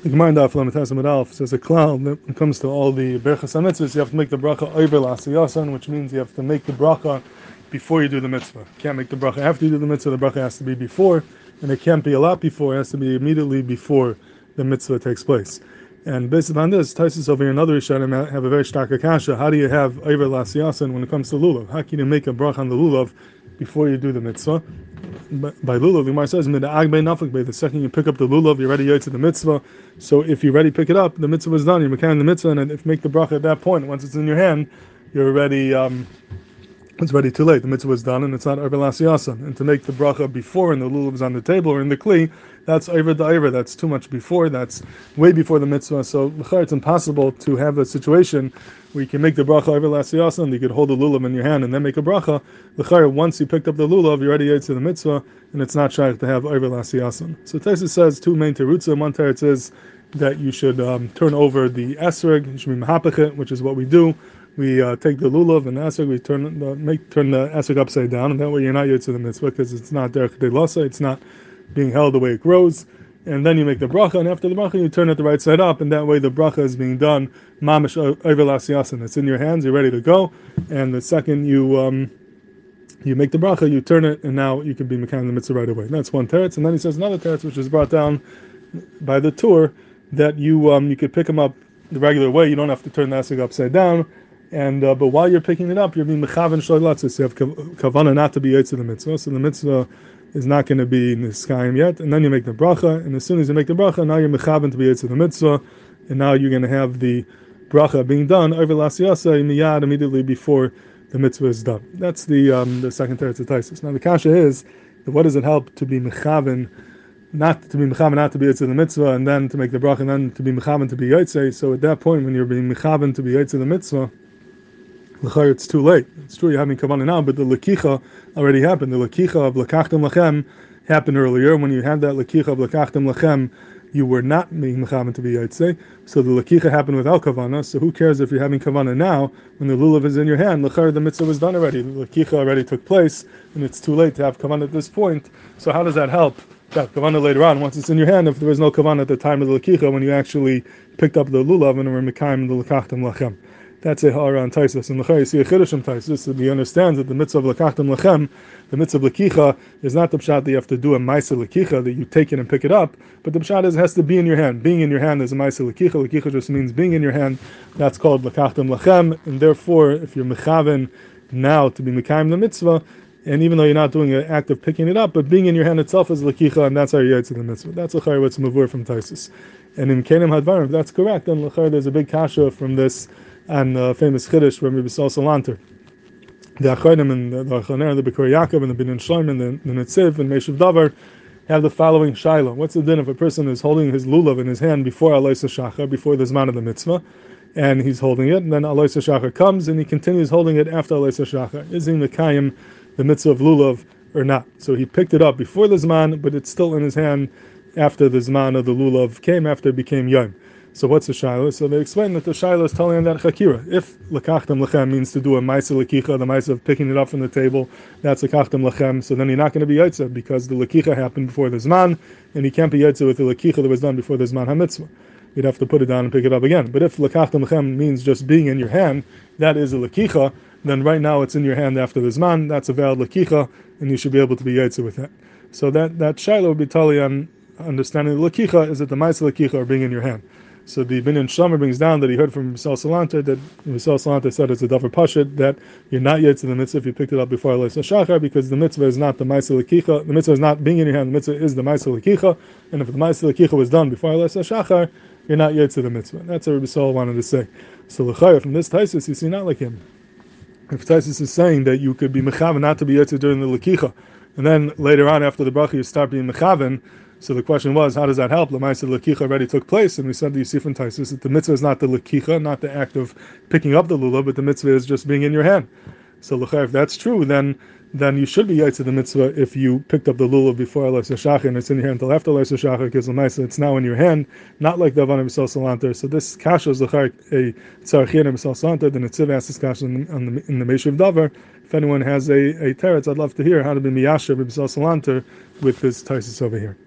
The Gemara in Daf says a cloud when it comes to all the berachas mitzvahs, you have to make the bracha over lasiyasan, which means you have to make the bracha before you do the mitzvah. You can't make the bracha after you do the mitzvah. The bracha has to be before, and it can't be a lot before. It has to be immediately before the mitzvah takes place. And based upon this, Taisus over here and other Rishonim have a very stark akasha. How do you have over lasiyasan when it comes to lulav? How can you make a bracha on the lulav before you do the mitzvah? by lulav, the Gemara says, the second you pick up the lulav, you're ready to the mitzvah. So if you ready pick it up, the mitzvah is done. You're making the mitzvah, and if you make the bracha at that point, once it's in your hand, you're already um, it's ready too late. The mitzvah is done, and it's not over lasiyasan. And to make the bracha before, and the lulav is on the table or in the kli, that's over over. That's too much before. That's way before the mitzvah. So it's impossible to have a situation where you can make the bracha over lasiyasan. You could hold the lulav in your hand and then make a bracha. L'chayr, once you picked up the lulav, you're ready to the mitzvah, and it's not shy to have over lasiyasan. So Taisa says two main terutza. One teretz is that you should um, turn over the esrog, you should be which is what we do we uh, take the lulav and esrog, we turn the make turn the esrog upside down, and that way you're not yotze the mitzvah because it's not derech lasa, it's not being held the way it grows. And then you make the bracha, and after the bracha you turn it the right side up, and that way the bracha is being done mamish over lasiyasin. It's in your hands, you're ready to go. And the second you um, you make the bracha, you turn it, and now you can be mekan the mitzvah right away. That's one teretz, and then he says another teretz, which is brought down by the tour that you um, you could pick them up the regular way. You don't have to turn the esrog upside down and uh, but while you're picking it up, you're being shloilatzis. So you have kavana not to be to the mitzvah, so the mitzvah is not going to be in the sky yet. And then you make the bracha, and as soon as you make the bracha, now you're mechaven to be to the mitzvah, and now you're going to have the bracha being done over lasiyasa in miyad immediately before the mitzvah is done. That's the um, the second teretz of Now the kasha is, what does it help to be mechaven? not to be mechaven, not to be to the mitzvah, and then to make the bracha, and then to be mechaven to be yotze. So at that point, when you're being mechaven to be yotze the mitzvah, it's too late. It's true you're having kavanah now, but the lakicha already happened. The lakicha of lakachtem lachem happened earlier. When you had that lakicha of lakachtem lachem, you were not being mechavan to be yaitse. So the lakicha happened without kavana. So who cares if you're having kavana now when the lulav is in your hand? L'chayr, the mitzvah was done already. The lakicha already took place, and it's too late to have kavana at this point. So how does that help? That kavana later on, once it's in your hand, if there was no kavana at the time of the lakicha, when you actually picked up the lulav and were mekayim the lakachtem lachem. That's a hara on Taisus. And Lechai, you see a Chiddush on Taisus, and he understands that the mitzvah of Lakachtem Lechem, the mitzvah of Lekicha, is not the pshat that you have to do a Maisa Lekicha, that you take it and pick it up, but the pshat is has to be in your hand. Being in your hand is a Maisa Lekicha. Lekicha just means being in your hand. That's called Lakachtem Lechem, and therefore, if you're Mechaven now to be Mekayim the mitzvah, and even though you're not doing an act of picking it up, but being in your hand itself is lakicha, and that's how you to the mitzvah. That's lachar what's mavur from Taisus. And in Kenim Hadvarim, that's correct, then lachar there's a big kasha from this and the famous Chiddush where Rabbi Saul Salanter. The Achronim and the Achaner, the Bekor Yaakov and the Binin Shloim and the, Netziv and Meshiv Davar have the following Shiloh. What's the din if a person is holding his lulav in his hand before Alois Shachar, before the Zman of the Mitzvah, and he's holding it, and then Alois Shachar comes and he continues holding it after Alois Shachar. Is he Mekayim, the Kayim, the Mitzvah of lulav, or not? So he picked it up before the Zman, but it's still in his hand after the Zman of the lulav came, after it became Yom. So what's the shaila? So they explain that the shaila is telling that chakira. If lekachtem lechem means to do a ma'isa lekicha, the ma'isa of picking it up from the table, that's lekachtem lechem. So then you're not going to be yaitza because the lekicha happened before the zman, and he can't be yaitza with the lekicha that was done before the zman hamitzvah. You'd have to put it down and pick it up again. But if lekachtem lechem means just being in your hand, that is a lekicha. Then right now it's in your hand after the zman. That's a valid lekicha, and you should be able to be yaitza with that. So that that shaila would be tali on understanding the lekicha is that the ma'isa lekicha are being in your hand. So the Binin Shomer brings down that he heard from Misal Salanta that Misal Salanta said it's a davar pashit that you're not yet to the mitzvah if you picked it up before Aleis Shachar because the mitzvah is not the Maisa Lekicha. The mitzvah is not being in your hand. The mitzvah is the Maisa Lekicha, and if the Maisa Lekicha was done before Aleis Shachar, you're not yet to the mitzvah. That's what Rabbi Saul wanted to say. So Lechayah from this Taisus, you see not like him. If Taisus is saying that you could be mechaven not to be yet during the Lekicha, and then later on after the bracha you start being mechaven, so the question was, how does that help? Lamaisa lekicha already took place, and we said the Yusuf and that the mitzvah is not the lekicha, not the act of picking up the lulav, but the mitzvah is just being in your hand. So if that's true, then then you should be to the mitzvah if you picked up the lulav before Allah Shachar and it's in your hand until after Allah Shachar, because Lamaisa it's now in your hand, not like the Avana Misal Salanter. So this kasha is lechar a tzarchien Misal Salanter, the Netziv asks this kasha in, the, in the Meshiv Davar. If anyone has a, a teretz, I'd love to hear how to be miyasher Misal Salanter with this Taisus over here.